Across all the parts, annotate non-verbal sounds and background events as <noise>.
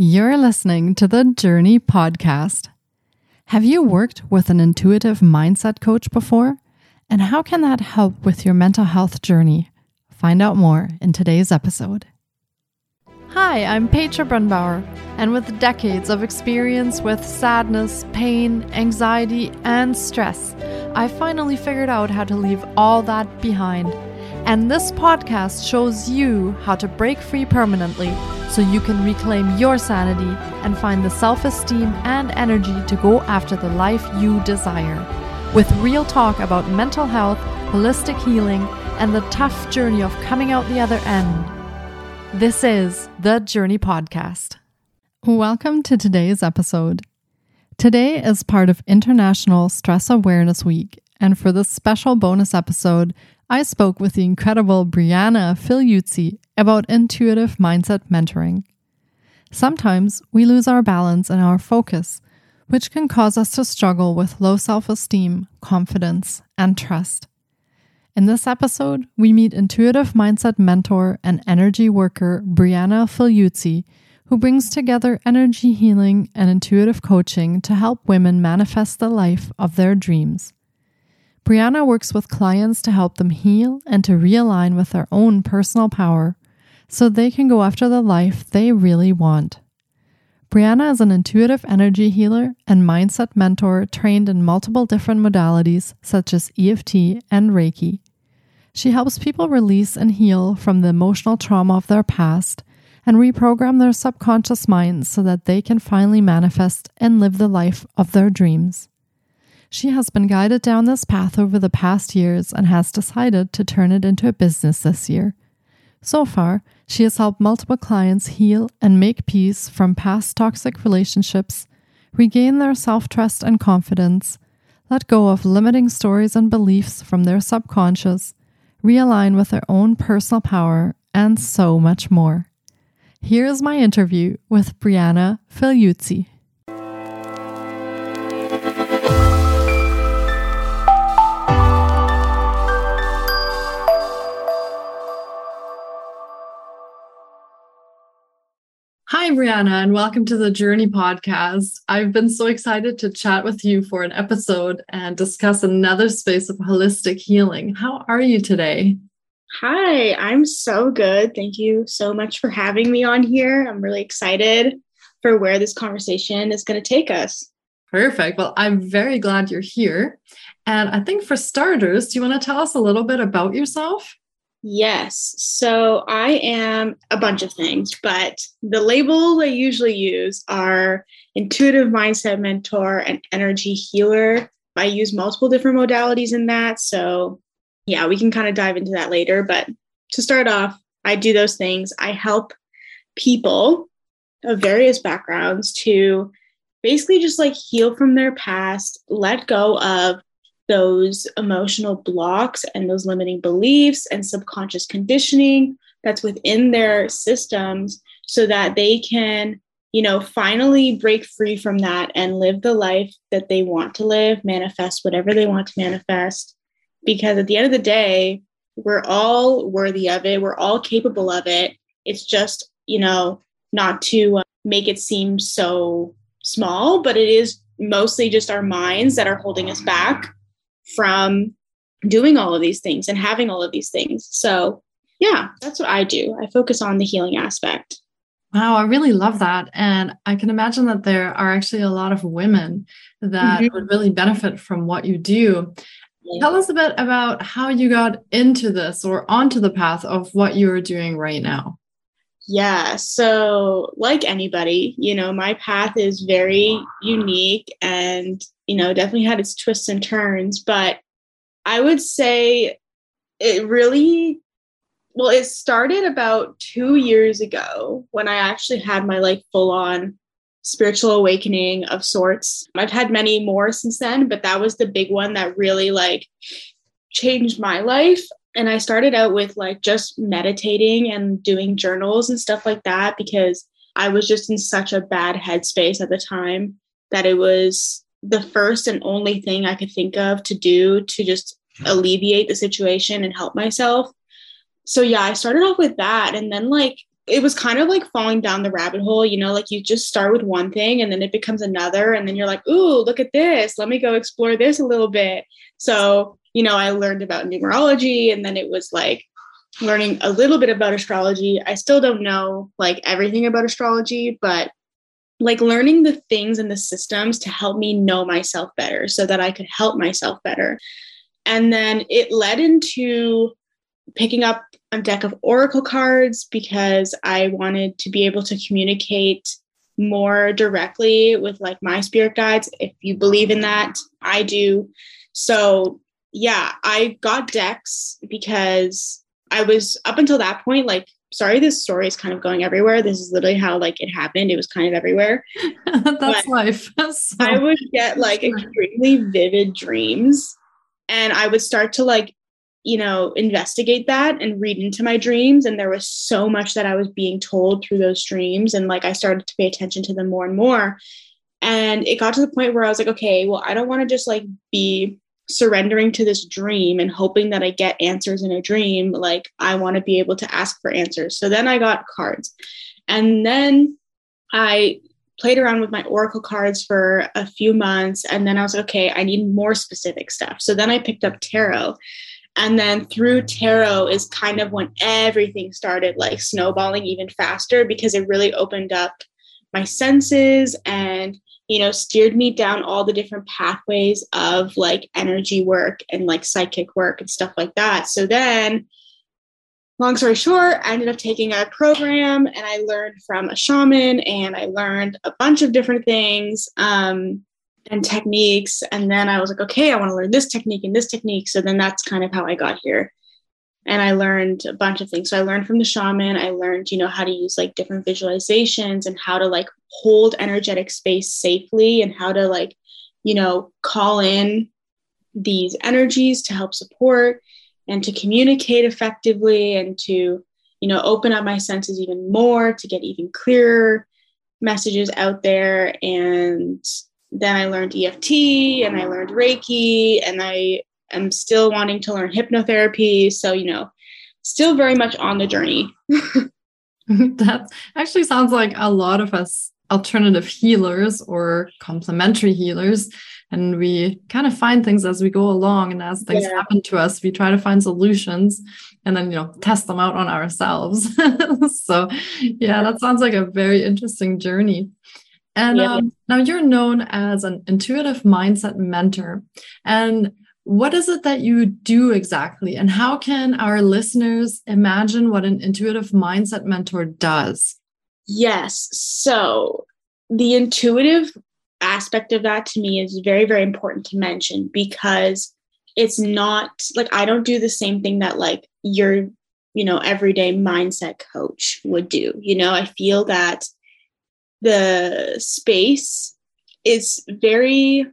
You're listening to the Jōrni Podcast. Have you worked with an intuitive mindset coach before? And how can that help with your mental health journey? Find out more in today's episode. Hi, I'm Petra Brunbauer, and with decades of experience with sadness, pain, anxiety, and stress, I finally figured out how to leave all that behind. And this podcast shows you how to break free permanently so you can reclaim your sanity and find the self esteem and energy to go after the life you desire. With real talk about mental health, holistic healing, and the tough journey of coming out the other end. This is the Jōrni Podcast. Welcome to today's episode. Today is part of International Stress Awareness Week, and for this special bonus episode, I spoke with the incredible Brianna Figliuzzi about intuitive mindset mentoring. Sometimes we lose our balance and our focus, which can cause us to struggle with low self esteem, confidence, and trust. In this episode, we meet intuitive mindset mentor and energy worker Brianna Figliuzzi, who brings together energy healing and intuitive coaching to help women manifest the life of their dreams. Brianna works with clients to help them heal and to realign with their own personal power so they can go after the life they really want. Brianna is an intuitive energy healer and mindset mentor trained in multiple different modalities such as EFT and Reiki. She helps people release and heal from the emotional trauma of their past and reprogram their subconscious minds so that they can finally manifest and live the life of their dreams. She has been guided down this path over the past years and has decided to turn it into a business this year. So far, she has helped multiple clients heal and make peace from past toxic relationships, regain their self trust and confidence, let go of limiting stories and beliefs from their subconscious, realign with their own personal power, and so much more. Here is my interview with Brianna Figliuzzi. Brianna, and welcome to the Jōrni podcast. I've been so excited to chat with you for an episode and discuss another space of holistic healing. How are you today? Hi, I'm so good. Thank you so much for having me on here. I'm really excited for where this conversation is going to take us. Perfect. Well, I'm very glad you're here. And I think for starters, do you want to tell us a little bit about yourself? Yes. So I am a bunch of things, but the labels I usually use are intuitive mindset mentor and energy healer. I use multiple different modalities in that. So, yeah, we can kind of dive into that later. But to start off, I do those things. I help people of various backgrounds to basically just like heal from their past, let go of those emotional blocks and those limiting beliefs and subconscious conditioning that's within their systems so that they can you know finally break free from that and live the life that they want to live manifest whatever they want to manifest. Because at the end of the day we're all worthy of it. We're all capable of it. It's just you know not to uh, make it seem so small but it is mostly just our minds that are holding us back from doing all of these things and having all of these things. So, yeah, that's what I do. I focus on the healing aspect. Wow, I really love that. And I can imagine that there are actually a lot of women that mm-hmm. would really benefit from what you do. Yeah. Tell us a bit about how you got into this or onto the path of what you're doing right now. Yeah. So, like anybody, you know, my path is very unique and, you know, definitely had its twists and turns. But I would say it really, well, it started about two years ago when I actually had my like full on spiritual awakening of sorts. I've had many more since then, but that was the big one that really like changed my life and I started out with like just meditating and doing journals and stuff like that because I was just in such a bad headspace at the time that it was the first and only thing I could think of to do to just alleviate the situation and help myself. So yeah, I started off with that and then like it was kind of like falling down the rabbit hole, you know, like you just start with one thing and then it becomes another. And then you're like, ooh, look at this. Let me go explore this a little bit. So, you know, I learned about numerology and then it was like learning a little bit about astrology. I still don't know like everything about astrology, but like learning the things and the systems to help me know myself better so that I could help myself better. And then it led into picking up a deck of oracle cards because I wanted to be able to communicate more directly with like my spirit guides. If you believe in that, I do. So, yeah, I got decks because I was up until that point like sorry this story is kind of going everywhere this is literally how like it happened it was kind of everywhere <laughs> that's but life <laughs> so. i would get like extremely vivid dreams and i would start to like you know, investigate that and read into my dreams. And there was so much that I was being told through those dreams. And like I started to pay attention to them more and more. And it got to the point where I was like, okay, well, I don't want to just like be surrendering to this dream and hoping that I get answers in a dream. Like I want to be able to ask for answers. So then I got cards. And then I played around with my oracle cards for a few months and then I was like, okay, I need more specific stuff. So then I picked up tarot and then through tarot is kind of when everything started like snowballing even faster because it really opened up my senses and you know steered me down all the different pathways of like energy work and like psychic work and stuff like that so then long story short i ended up taking a program and i learned from a shaman and i learned a bunch of different things um, and techniques. And then I was like, okay, I want to learn this technique and this technique. So then that's kind of how I got here. And I learned a bunch of things. So I learned from the shaman. I learned, you know, how to use like different visualizations and how to like hold energetic space safely and how to like, you know, call in these energies to help support and to communicate effectively and to, you know, open up my senses even more to get even clearer messages out there and then I learned EFT and I learned Reiki and I am still wanting to learn hypnotherapy. So, you know, still very much on the journey. <laughs> that actually sounds like a lot of us alternative healers or complementary healers. And we kind of find things as we go along. And as things yeah. happen to us, we try to find solutions and then, you know, test them out on ourselves. <laughs> so, yeah, that sounds like a very interesting journey. And yeah. um, now you're known as an intuitive mindset mentor. And what is it that you do exactly? And how can our listeners imagine what an intuitive mindset mentor does? Yes. So, the intuitive aspect of that to me is very, very important to mention because it's not like I don't do the same thing that like your, you know, everyday mindset coach would do. You know, I feel that the space is very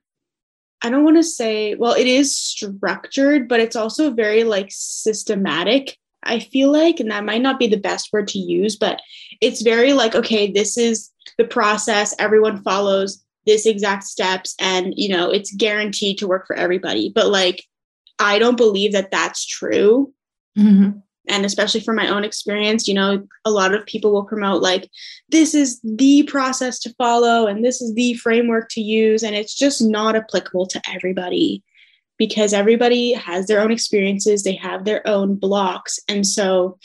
I don't want to say, well, it is structured, but it's also very like systematic, I feel like. And that might not be the best word to use, but it's very like, okay, this is the process. Everyone follows this exact steps and, you know, it's guaranteed to work for everybody. But like, I don't believe that that's true. Mm-hmm and especially from my own experience you know a lot of people will promote like this is the process to follow and this is the framework to use. And it's just not applicable to everybody because everybody has their own experiences. They have their own blocks. And so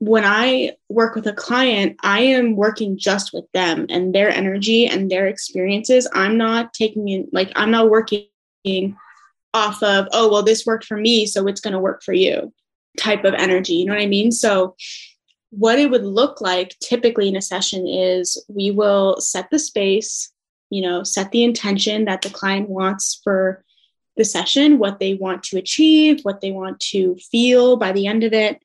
when i work with a client i am working just with them and their energy and their experiences. I'm not taking in like i'm not working off of oh well this worked for me so it's going to work for you type of energy. You know what I mean? So, what it would look like typically in a session is we will set the space, you know, set the intention that the client wants for the session, what they want to achieve, what they want to feel by the end of it.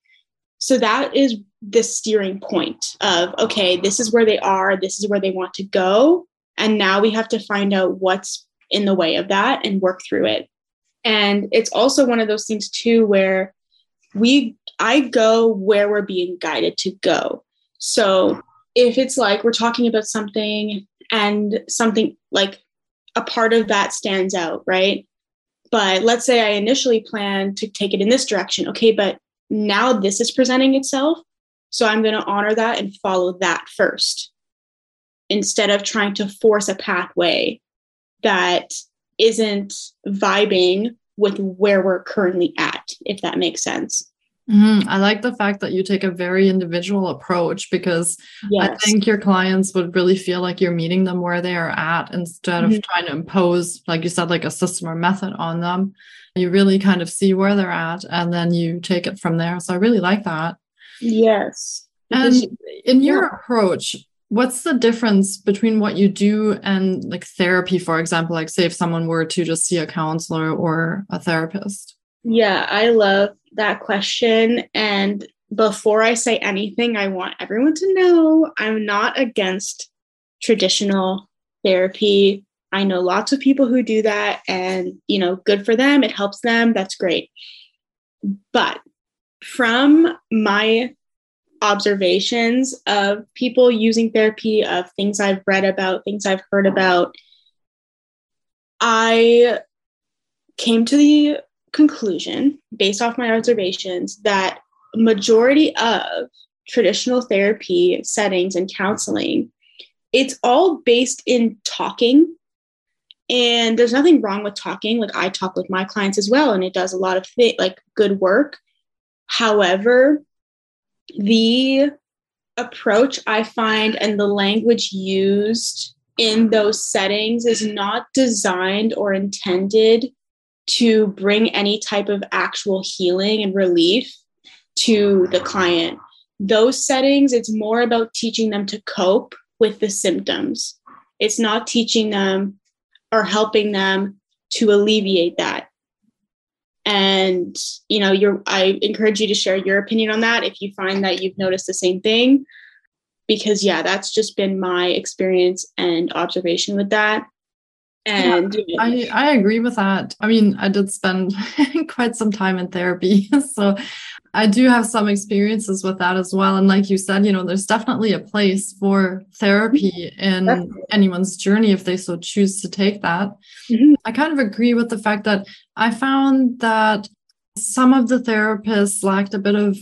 So that is the steering point of okay, this is where they are, this is where they want to go. And now we have to find out what's in the way of that and work through it. And it's also one of those things, too, where we I go where we're being guided to go. So if it's like we're talking about something and something like a part of that stands out, right? But let's say I initially planned to take it in this direction. Okay, but now this is presenting itself. So I'm going to honor that and follow that first instead of trying to force a pathway that isn't vibing with where we're currently at, if that makes sense. Mm-hmm. I like the fact that you take a very individual approach because yes. I think your clients would really feel like you're meeting them where they are at instead mm-hmm. of trying to impose, like you said, like a system or method on them. You really kind of see where they're at and then you take it from there. So I really like that. Yes. And in your yeah. approach, what's the difference between what you do and like therapy, for example? Like, say, if someone were to just see a counselor or a therapist? Yeah, I love that question. And before I say anything, I want everyone to know I'm not against traditional therapy. I know lots of people who do that and, you know, good for them. It helps them. That's great. But from my observations of people using therapy, of things I've read about, things I've heard about, I came to the conclusion based off my observations that majority of traditional therapy settings and counseling it's all based in talking. And there's nothing wrong with talking. Like i talk with my clients as well and it does a lot of th- like good work. However the approach i find and the language used in those settings is not designed or intended to bring any type of actual healing and relief to the client. Those settings, it's more about teaching them to cope with the symptoms. It's not teaching them or helping them to alleviate that. And you know, you're I encourage you to share your opinion on that if you find that you've noticed the same thing because yeah, that's just been my experience and observation with that. And yeah, I, I agree with that. I mean, I did spend <laughs> quite some time in therapy. <laughs> So I do have some experiences with that as well. And like you said, you know, there's definitely a place for therapy in definitely. anyone's journey if they so choose to take that. Mm-hmm. I kind of agree with the fact that I found that some of the therapists lacked a bit of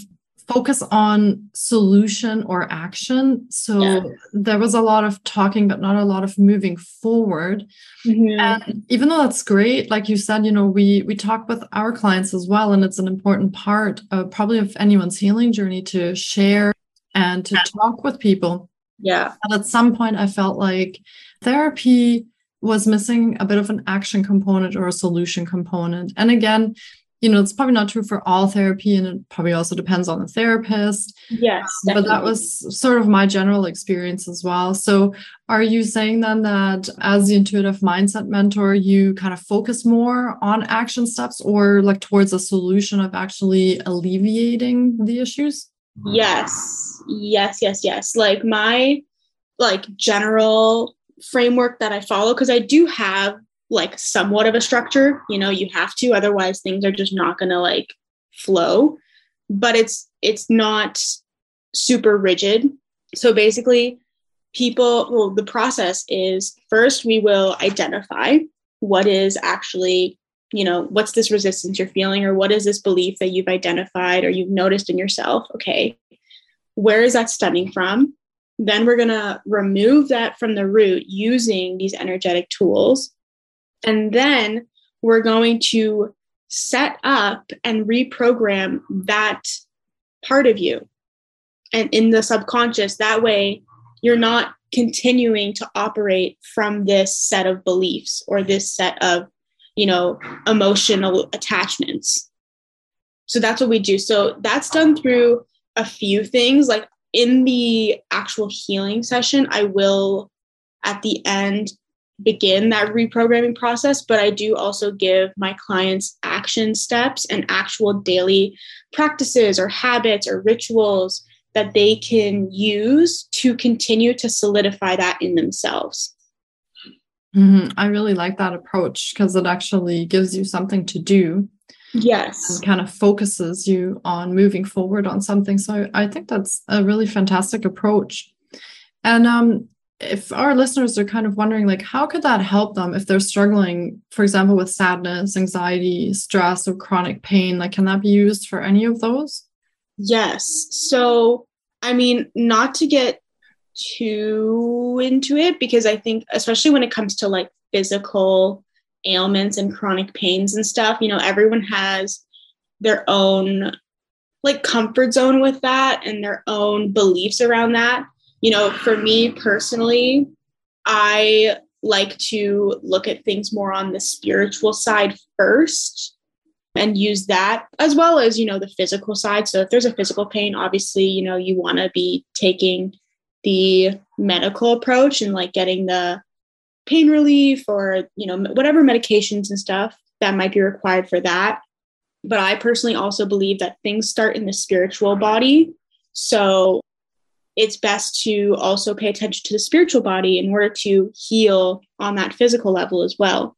focus on solution or action. So yeah. there was a lot of talking, but not a lot of moving forward. Mm-hmm. And even though that's great, like you said, you know, we we talk with our clients as well, and it's an important part of probably of anyone's healing journey to share and to yeah. talk with people. Yeah. And at some point, I felt like therapy was missing a bit of an action component or a solution component. And again, you know, it's probably not true for all therapy, and it probably also depends on the therapist. Yes. Definitely. But that was sort of my general experience as well. So, are you saying then that as the intuitive mindset mentor, you kind of focus more on action steps or like towards a solution of actually alleviating the issues? Yes. Yes, yes, yes. Like my like general framework that I follow because I do have like somewhat of a structure you know you have to otherwise things are just not going to like flow. But it's it's not super rigid. So basically people well the process is first we will identify what is actually you know what's this resistance you're feeling or what is this belief that you've identified or you've noticed in yourself? Okay where is that stemming from? Then we're going to remove that from the root using these energetic tools and then we're going to set up and reprogram that part of you and in the subconscious. That way, you're not continuing to operate from this set of beliefs or this set of, you know, emotional attachments. So that's what we do. So that's done through a few things. Like in the actual healing session, I will at the end begin that reprogramming process, but I do also give my clients action steps and actual daily practices or habits or rituals that they can use to continue to solidify that in themselves. Mm-hmm. I really like that approach because it actually gives you something to do. Yes. And kind of focuses you on moving forward on something. So I think that's a really fantastic approach. And um, if our listeners are kind of wondering like how could that help them if they're struggling for example with sadness anxiety stress or chronic pain? Like can that be used for any of those? Yes. So I mean, not to get too into it because I think, especially when it comes to like physical ailments and chronic pains and stuff, you know, everyone has their own like comfort zone with that and their own beliefs around that. You know, for me personally, I like to look at things more on the spiritual side first and use that as well as you know the physical side. So if there's a physical pain obviously you know you want to be taking the medical approach and like getting the pain relief or you know whatever medications and stuff that might be required for that. But i personally also believe that things start in the spiritual body. So it's best to also pay attention to the spiritual body in order to heal on that physical level as well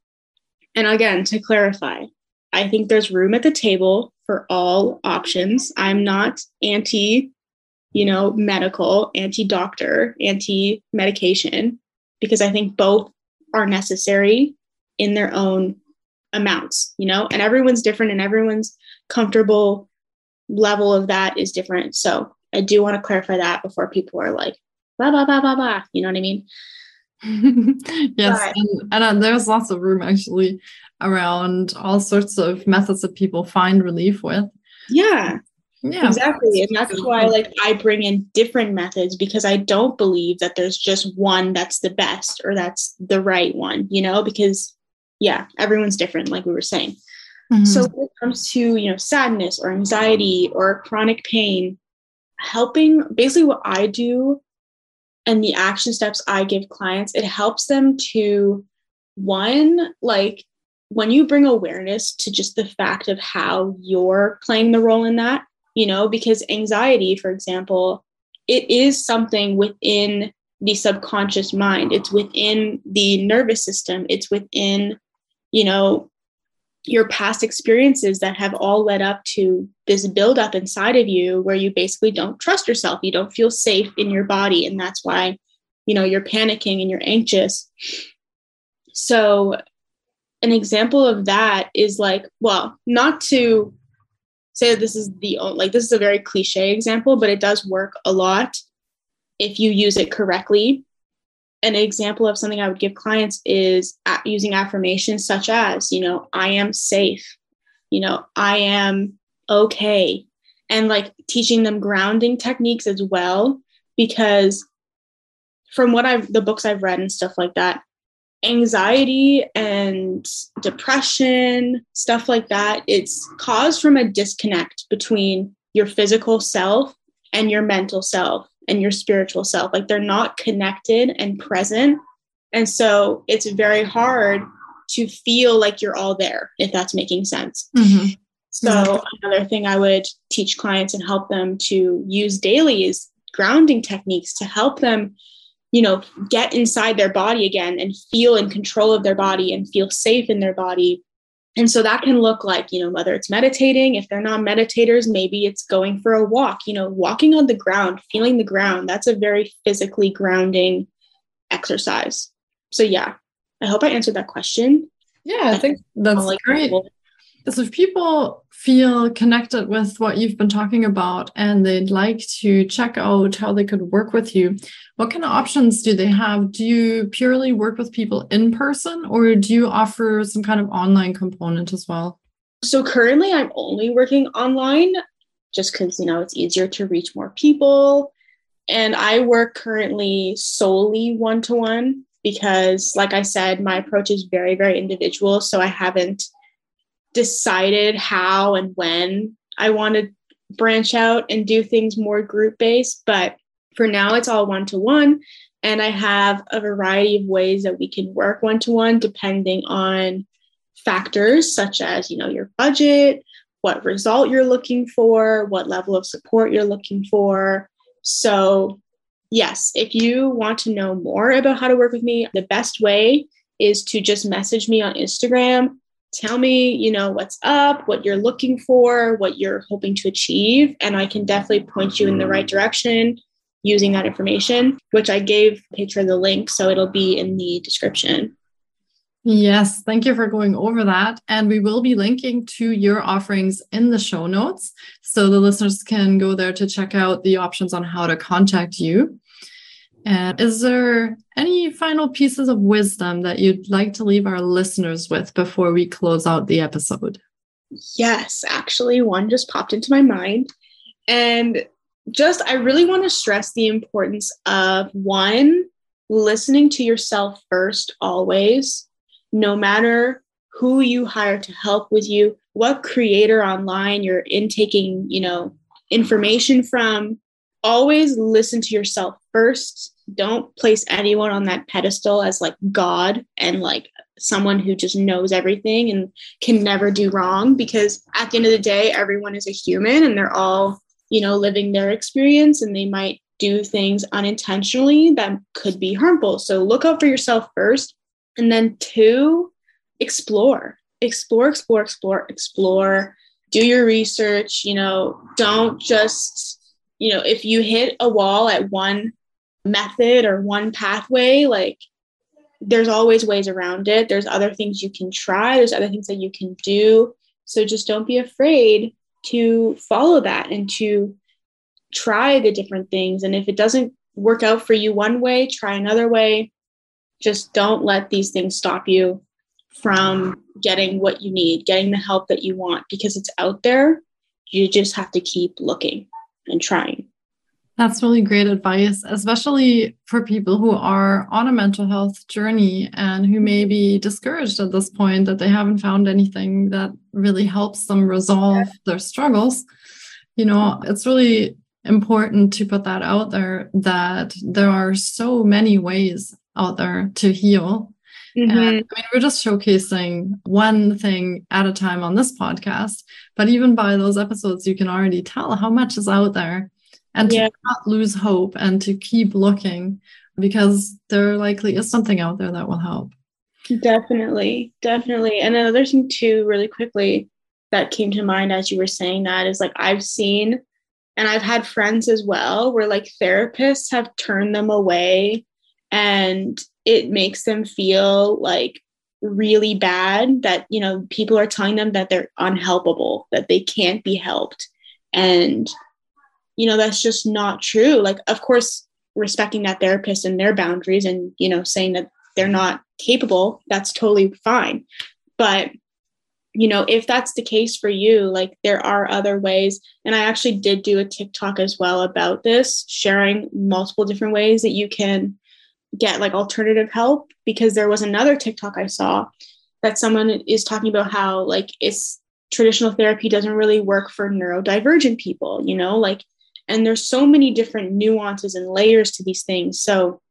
and again to clarify i think there's room at the table for all options i'm not anti you know medical anti doctor anti medication because i think both are necessary in their own amounts, you know, and everyone's different and everyone's comfortable level of that is different. So I do want to clarify that before people are like, blah, blah, blah, blah, blah. You know what I mean? <laughs> yes. But, and, and uh, there's lots of room actually around all sorts of methods that people find relief with. Yeah. Yeah, exactly. And that's why like I bring in different methods because I don't believe that there's just one that's the best or that's the right one, you know, because yeah, everyone's different, like we were saying. Mm-hmm. So when it comes to, you know, sadness or anxiety or chronic pain, helping basically what I do and the action steps I give clients, it helps them to one, like when you bring awareness to just the fact of how you're playing the role in that, you know, because anxiety, for example, it is something within the subconscious mind, it's within the nervous system, it's within, you know, your past experiences that have all led up to this buildup inside of you where you basically don't trust yourself. You don't feel safe in your body and that's why you know you're panicking and you're anxious. So an example of that is like well not to say this is the like this is a very cliche example but it does work a lot if you use it correctly an example of something i would give clients is using affirmations such as you know i am safe you know i am okay and like teaching them grounding techniques as well because from what i've the books i've read and stuff like that anxiety and depression, stuff like that, it's caused from a disconnect between your physical self and your mental self and your spiritual self. Like they're not connected and present. And so it's very hard to feel like you're all there, if that's making sense. Mm-hmm. So, mm-hmm. another thing I would teach clients and help them to use daily is grounding techniques to help them you know, get inside their body again and feel in control of their body and feel safe in their body. And so that can look like, you know, whether it's meditating, if they're not meditators, maybe it's going for a walk, you know, walking on the ground, feeling the ground. That's a very physically grounding exercise. So, yeah, I hope I answered that question. Yeah, I think that's great. So if people feel connected with what you've been talking about and they'd like to check out how they could work with you, what kind of options do they have? Do you purely work with people in person or do you offer some kind of online component as well? So currently I'm only working online just because, you know, it's easier to reach more people. And I work currently solely one to one because, like I said, my approach is very, very individual. So I haven't decided how and when I want to branch out and do things more group based. But for now, it's all one to one. And I have a variety of ways that we can work one to one depending on factors such as, you know, your budget, what result you're looking for, what level of support you're looking for. So, yes, if you want to know more about how to work with me, the best way is to just message me on Instagram tell me, you know, what's up, what you're looking for, what you're hoping to achieve, and I can definitely point you in the right direction using that information, which I gave Petra the link, so it'll be in the description. Yes, thank you for going over that. And we will be linking to your offerings in the show notes. So the listeners can go there to check out the options on how to contact you. And is there any final pieces of wisdom that you'd like to leave our listeners with before we close out the episode? Yes, actually, one just popped into my mind. And just, I really want to stress the importance of one, listening to yourself first, always no matter who you hire to help with you, what creator online you're intaking, you know, information from, always listen to yourself first. Don't place anyone on that pedestal as like God and like someone who just knows everything and can never do wrong because at the end of the day everyone is a human and they're all, you know, living their experience and they might do things unintentionally that could be harmful. So look out for yourself first and then two, explore, explore, explore, explore, explore, do your research. You know, don't just, you know, if you hit a wall at one method or one pathway, like there's always ways around it. There's other things you can try, there's other things that you can do. So just don't be afraid to follow that and to try the different things. And if it doesn't work out for you one way, try another way just don't let these things stop you from getting what you need, getting the help that you want because it's out there. You just have to keep looking and trying. That's really great advice, especially for people who are on a mental health journey and who may be discouraged at this point that they haven't found anything that really helps them resolve their struggles. You know, it's really important to put that out there that there are so many ways out there to heal. Mm-hmm. And I mean, we're just showcasing one thing at a time on this podcast, but even by those episodes, you can already tell how much is out there and to yeah. not lose hope and to keep looking because there likely is something out there that will help. Definitely, definitely. And another thing, too, really quickly that came to mind as you were saying that is like I've seen and I've had friends as well where like therapists have turned them away and it makes them feel like really bad that you know people are telling them that they're unhelpable that they can't be helped. And you know that's just not true. Like of course respecting that therapist and their boundaries and you know saying that they're not capable that's totally fine. But you know if that's the case for you like there are other ways and i actually did do a tiktok as well about this sharing multiple different ways that you can get like alternative help because there was another TikTok I saw that someone is talking about how like it's traditional therapy doesn't really work for neurodivergent people, you know, like and there's so many different nuances and layers to these things. So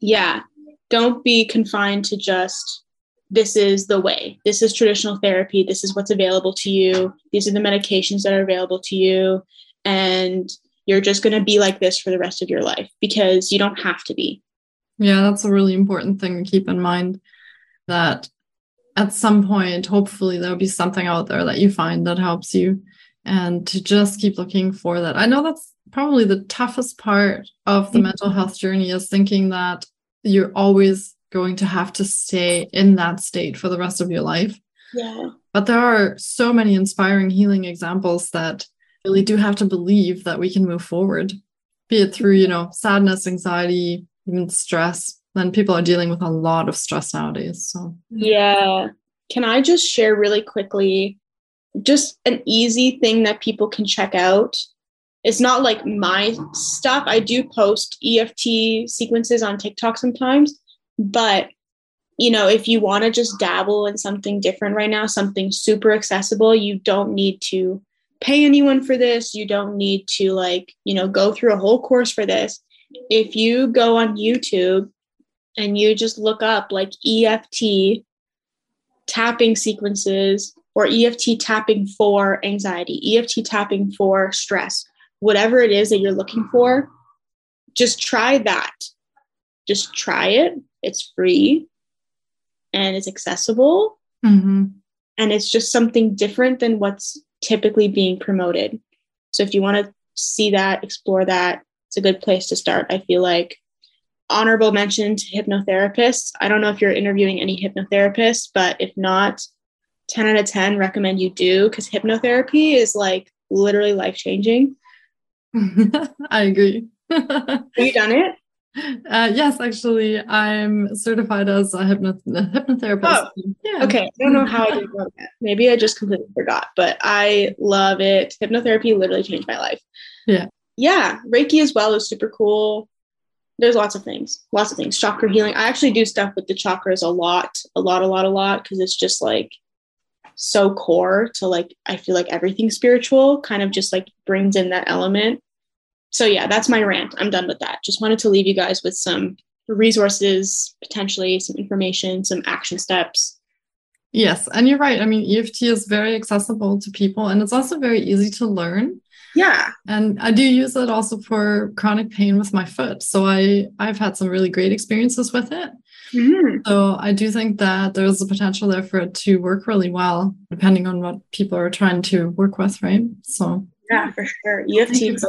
yeah, don't be confined to just this is the way. This is traditional therapy. This is what's available to you. These are the medications that are available to you and you're just going to be like this for the rest of your life because you don't have to be yeah, that's a really important thing to keep in mind that at some point, hopefully, there'll be something out there that you find that helps you and to just keep looking for that. I know that's probably the toughest part of the mm-hmm. mental health journey is thinking that you're always going to have to stay in that state for the rest of your life. Yeah. But there are so many inspiring healing examples that really do have to believe that we can move forward, be it through, you know, sadness, anxiety, even stress. Then people are dealing with a lot of stress nowadays. So, yeah. Can I just share really quickly just an easy thing that people can check out? It's not like my stuff. I do post EFT sequences on TikTok sometimes, but you know, if you want to just dabble in something different right now, something super accessible, you don't need to pay anyone for this. You don't need to like, you know, go through a whole course for this if you go on YouTube and you just look up like EFT tapping sequences or EFT tapping for anxiety, EFT tapping for stress, whatever it is that you're looking for, just try that. Just try it. It's free and it's accessible. Mm-hmm. And it's just something different than what's typically being promoted. So if you want to see that, explore that, it's a good place to start. I feel like honorable mention to hypnotherapists. I don't know if you're interviewing any hypnotherapists, but if not, 10 out of 10 recommend you do because hypnotherapy is like literally life changing. <laughs> I agree. <laughs> Have you done it? Uh, yes, actually, I'm certified as a hypno- hypnotherapist. Oh, yeah. Okay. I don't know how I did that. Maybe I just completely forgot, but I love it. Hypnotherapy literally changed my life. Yeah. Yeah. Reiki as well is super cool. There's lots of things, lots of things. Chakra healing. I actually do stuff with the chakras a lot, a lot, a lot, a lot, because it's just like so core to like, I feel like everything spiritual kind of just like brings in that element so yeah, that's my rant. I'm done with that. Just wanted to leave you guys with some resources, potentially some information, some action steps. Yes, and you're right. I mean, EFT is very accessible to people and it's also very easy to learn. Yeah. And I do use it also for chronic pain with my foot. So I I've had some really great experiences with it. Mm-hmm. So I do think that there's a potential there for it to work really well, depending on what people are trying to work with, right? So yeah, for sure. EFT is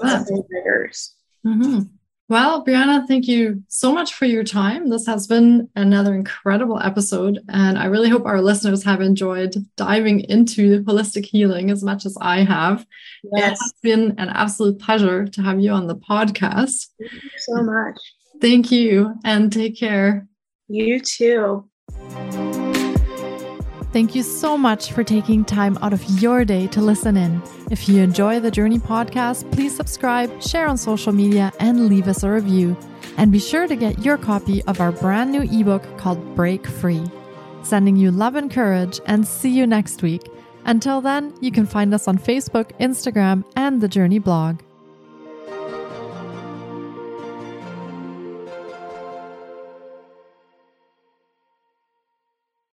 triggers. Mm-hmm. Well, Brianna, thank you so much for your time. This has been another incredible episode, and I really hope our listeners have enjoyed diving into holistic healing as much as I have. Yes. It has been an absolute pleasure to have you on the podcast. Thank you so much. Thank you, and take care. You too. Thank you so much for taking time out of your day to listen in. If you enjoy the Jōrni podcast, please subscribe, share on social media, and leave us a review. And be sure to get your copy of our brand new ebook called Break Free. Sending you love and courage, and see you next week. Until then, you can find us on Facebook, Instagram, and the Jōrni blog.